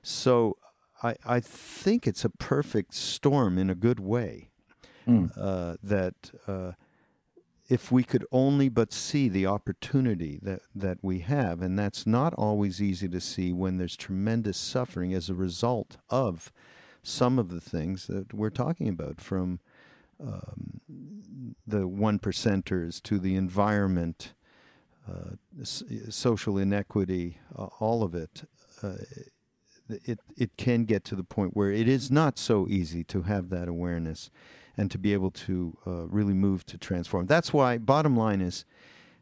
A: So I I think it's a perfect storm in a good way. Mm. Uh, that uh, if we could only but see the opportunity that, that we have, and that's not always easy to see when there's tremendous suffering as a result of some of the things that we're talking about, from um, the one percenters to the environment, uh, social inequity, uh, all of it. Uh, it it can get to the point where it is not so easy to have that awareness and to be able to really move to transform. That's why, bottom line is,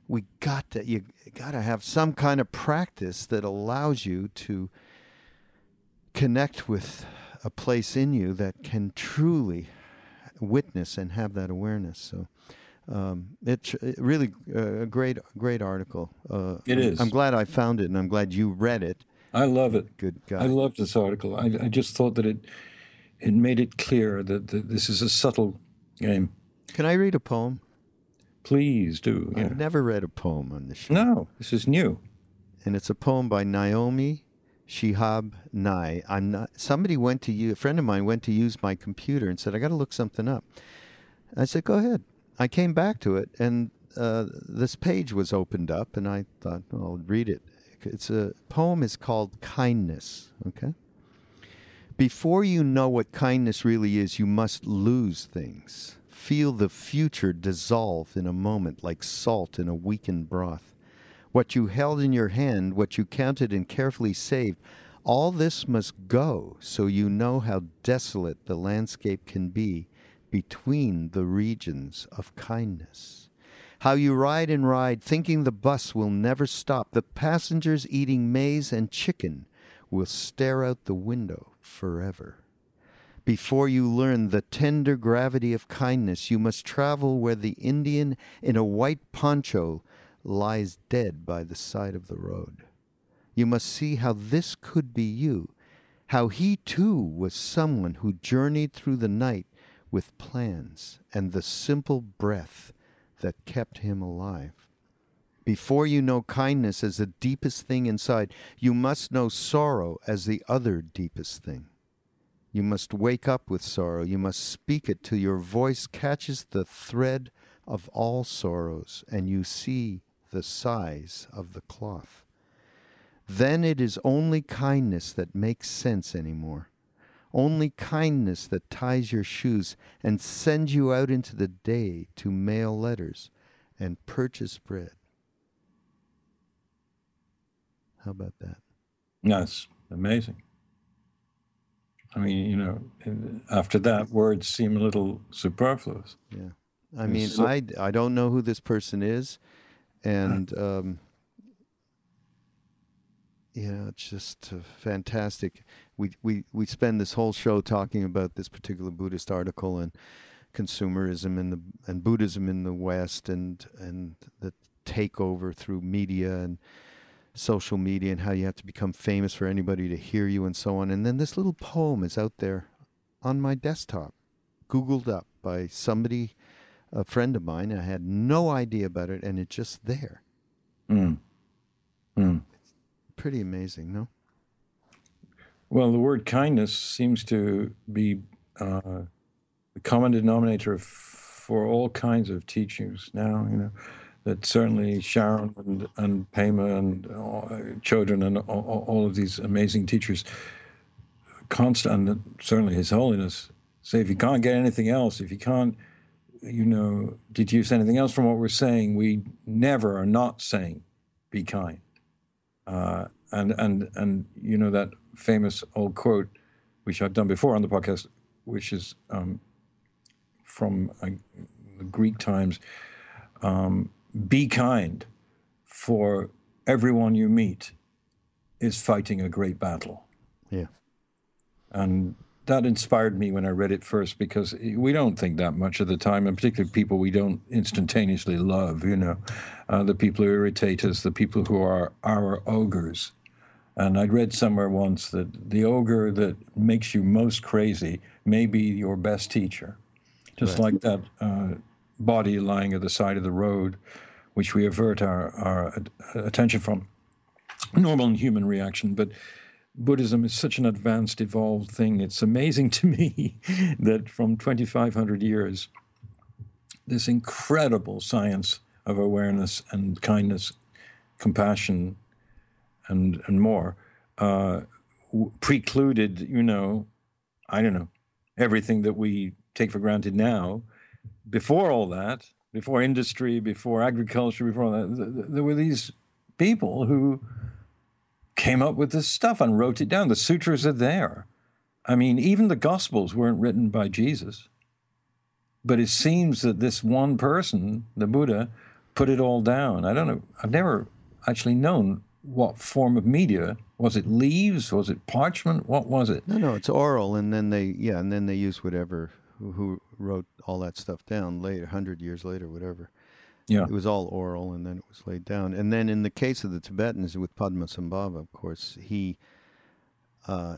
A: we got to you got to have some kind of practice that allows you to connect with a place in you that can truly witness and have that awareness. So. Um, it's really uh, a great, great article.
B: Uh, it is.
A: I'm glad I found it, and I'm glad you read it.
B: I love it.
A: Good guy.
B: I love this article. I, I just thought that it it made it clear that, that this is a subtle game.
A: Can I read a poem?
B: Please do.
A: I've never read a poem on this show.
B: No, this is new.
A: And it's a poem by Naomi Shihab Nye. I'm not. Somebody went to you. A friend of mine went to use my computer and said, "I got to look something up." I said, "Go ahead." I came back to it, and uh, this page was opened up, and I thought, well, "I'll read it." It's a poem. is called "Kindness." Okay. Before you know what kindness really is, you must lose things. Feel the future dissolve in a moment like salt in a weakened broth. What you held in your hand, what you counted and carefully saved, all this must go so you know how desolate the landscape can be between the regions of kindness. How you ride and ride, thinking the bus will never stop, the passengers eating maize and chicken will stare out the window forever. Before you learn the tender gravity of kindness, you must travel where the Indian in a white poncho lies dead by the side of the road. You must see how this could be you, how he too was someone who journeyed through the night with plans and the simple breath that kept him alive. Before you know kindness as the deepest thing inside, you must know sorrow as the other deepest thing. You must wake up with sorrow. You must speak it till your voice catches the thread of all sorrows and you see the size of the cloth. Then it is only kindness that makes sense anymore. Only kindness that ties your shoes and sends you out into the day to mail letters and purchase bread. How about that?
B: That's amazing. I mean, you know, after that, words seem a little superfluous.
A: Yeah. I mean, I, I don't know who this person is. And, um, you know, it's just uh, fantastic. We, we, we spend this whole show talking about this particular Buddhist article and consumerism and, the, and Buddhism in the West and, and the takeover through media and, social media and how you have to become famous for anybody to hear you and so on. And then this little poem is out there on my desktop, Googled up by somebody, a friend of mine. I had no idea about it, and it's just there.
B: Mm. Mm.
A: Pretty amazing, no?
B: Well, the word kindness seems to be uh, the common denominator for all kinds of teachings now. You know that certainly Sharon and, and Pema and uh, Chodron and all, all, of these amazing teachers, constant, and certainly His Holiness, say if you can't get anything else, if you can't, you know, deduce anything else from what we're saying, we never are not saying, be kind. Uh, and and and you know that famous old quote, which I've done before on the podcast, which is um, from uh, the Greek times. Um, be kind, for everyone you meet is fighting a great battle.
A: Yeah.
B: And that inspired me when I read it first because we don't think that much of the time, and particularly people we don't instantaneously love, you know, uh, the people who irritate us, the people who are our ogres. And I'd read somewhere once that the ogre that makes you most crazy may be your best teacher. Just right. like that uh, body lying at the side of the road, which we avert our, our attention from. Normal human reaction, but Buddhism is such an advanced, evolved thing. It's amazing to me that from 2,500 years, this incredible science of awareness and kindness, compassion, and and more uh, precluded, you know, I don't know, everything that we take for granted now before all that, before industry, before agriculture, before all that, there were these people who came up with this stuff and wrote it down. The sutras are there. I mean, even the Gospels weren't written by Jesus. But it seems that this one person, the Buddha, put it all down. I don't know. I've never actually known what form of media was it leaves was it parchment what was it
A: no no it's oral and then they yeah and then they use whatever who, wrote all that stuff down later, hundred years later, whatever.
B: Yeah,
A: it was all oral, and then it was laid down. And then in the case of the Tibetans with Padmasambhava, of course, he uh,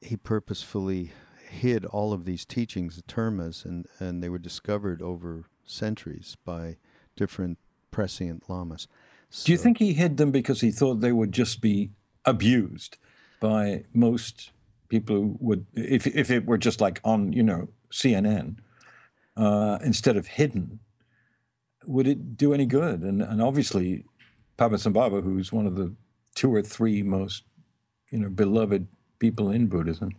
A: he purposefully hid all of these teachings, the termas, and and they were discovered over centuries by different prescient lamas.
B: So, Do you think he hid them because he thought they would just be abused by most people who would, if if it were just like on you know CNN uh, instead of hidden, would it do any good? And and obviously, Padmasambhava, who's one of the two or three most you know beloved people in Buddhism,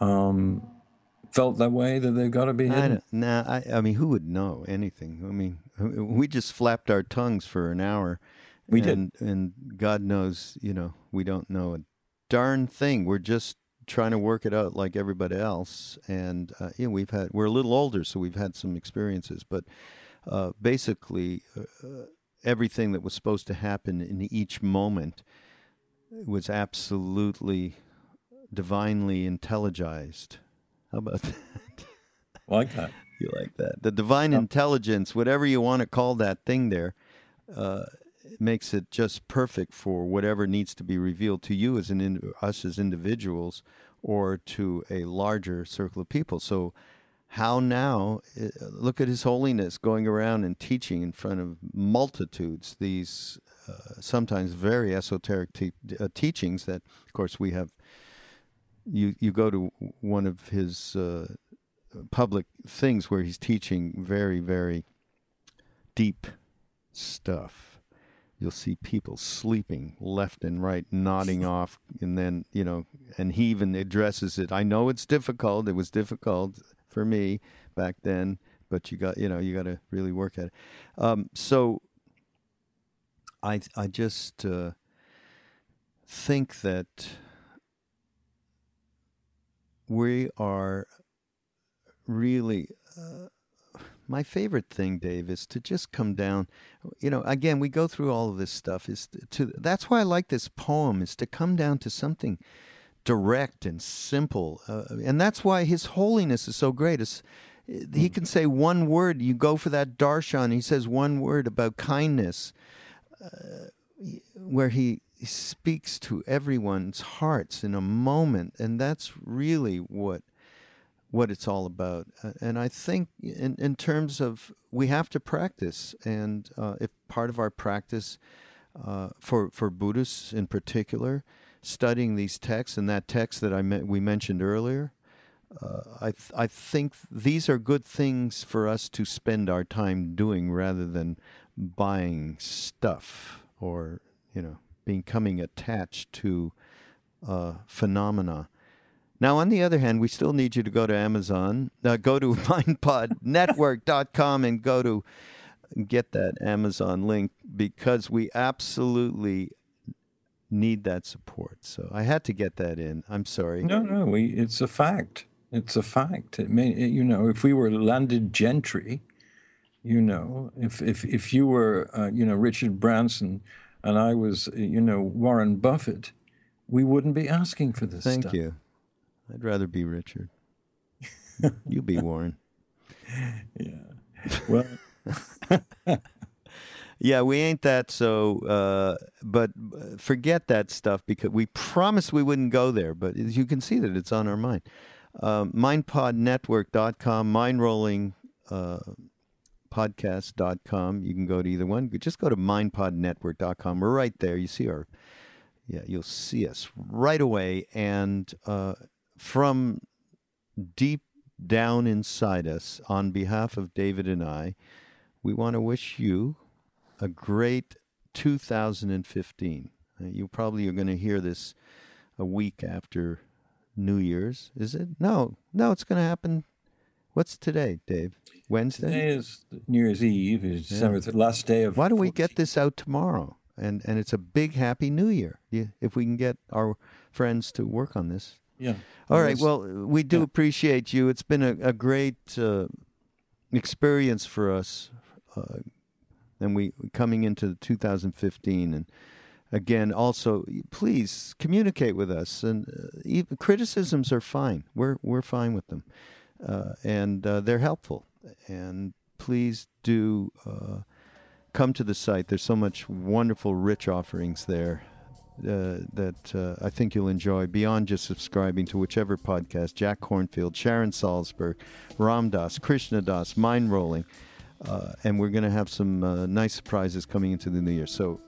B: um, felt that way that they've got to be hidden.
A: I nah, I, I mean, who would know anything? I mean, we just flapped our tongues for an hour.
B: We
A: and,
B: did,
A: and God knows, you know, we don't know a darn thing. We're just trying to work it out like everybody else. And uh, you know, we've had we're a little older, so we've had some experiences. But uh, basically, uh, everything that was supposed to happen in each moment was absolutely divinely intelligized. How about that?
B: Like that.
A: you like that? The divine intelligence, whatever you want to call that thing there. Uh, makes it just perfect for whatever needs to be revealed to you as an in, us as individuals or to a larger circle of people. So how now eh, look at his holiness going around and teaching in front of multitudes these uh, sometimes very esoteric te- uh, teachings that of course we have you you go to one of his uh, public things where he's teaching very very deep stuff you'll see people sleeping left and right, nodding off, and then you know, and he even addresses it. I know it's difficult. It was difficult for me back then, but you got you know you got to really work at it. Um, so I I just uh, think that we are really. Uh, my favorite thing, Dave, is to just come down. You know, again, we go through all of this stuff. Is to that's why I like this poem. Is to come down to something direct and simple, uh, and that's why His Holiness is so great. Is he can say one word. You go for that darshan. He says one word about kindness, uh, where he speaks to everyone's hearts in a moment, and that's really what what it's all about. Uh, and I think, in, in terms of, we have to practice. And uh, if part of our practice uh, for, for Buddhists in particular, studying these texts and that text that I me- we mentioned earlier, uh, I th- I think these are good things for us to spend our time doing rather than buying stuff or you know becoming attached to uh, phenomena. Now, on the other hand, we still need you to go to Amazon, uh, go to mindpodnetwork.com and go to get that Amazon link because we absolutely need that support. So I had to get that in. I'm sorry.
B: No, no, we, it's a fact. It's a fact. It may, you know, if we were landed gentry, you know, if if if you were, uh, you know, Richard Branson, and I was, you know, Warren Buffett, we wouldn't be asking for this.
A: Thank
B: stuff.
A: you. I'd rather be Richard. you be Warren.
B: Yeah. Well.
A: yeah, we ain't that so. Uh, but forget that stuff because we promised we wouldn't go there. But as you can see that it's on our mind. Uh, mindpodnetwork.com, mindrolling. Uh. You can go to either one. Just go to mindpodnetwork.com. We're right there. You see our, yeah, you'll see us right away. And uh, from deep down inside us, on behalf of David and I, we want to wish you a great 2015. Uh, you probably are going to hear this a week after New Year's, is it? No, no, it's going to happen. What's today, Dave? Wednesday?
B: Today is New Year's Eve. Is December the last day of.
A: Why don't we get this out tomorrow? And and it's a big Happy New Year. If we can get our friends to work on this.
B: Yeah.
A: All right. Well, we do yeah. appreciate you. It's been a, a great uh, experience for us, uh, and we coming into 2015 and again also please communicate with us. And uh, even, criticisms are fine. We're we're fine with them. Uh, and uh, they're helpful. And please do uh, come to the site. There's so much wonderful rich offerings there uh, that uh, I think you'll enjoy beyond just subscribing to whichever podcast. Jack Kornfield, Sharon Salzberg, Ram Dass, Krishna Das, Mind Rolling. Uh, and we're going to have some uh, nice surprises coming into the new year. So,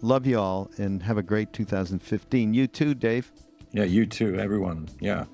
A: love you all and have a great 2015. You too, Dave.
B: Yeah, you too, everyone. Yeah.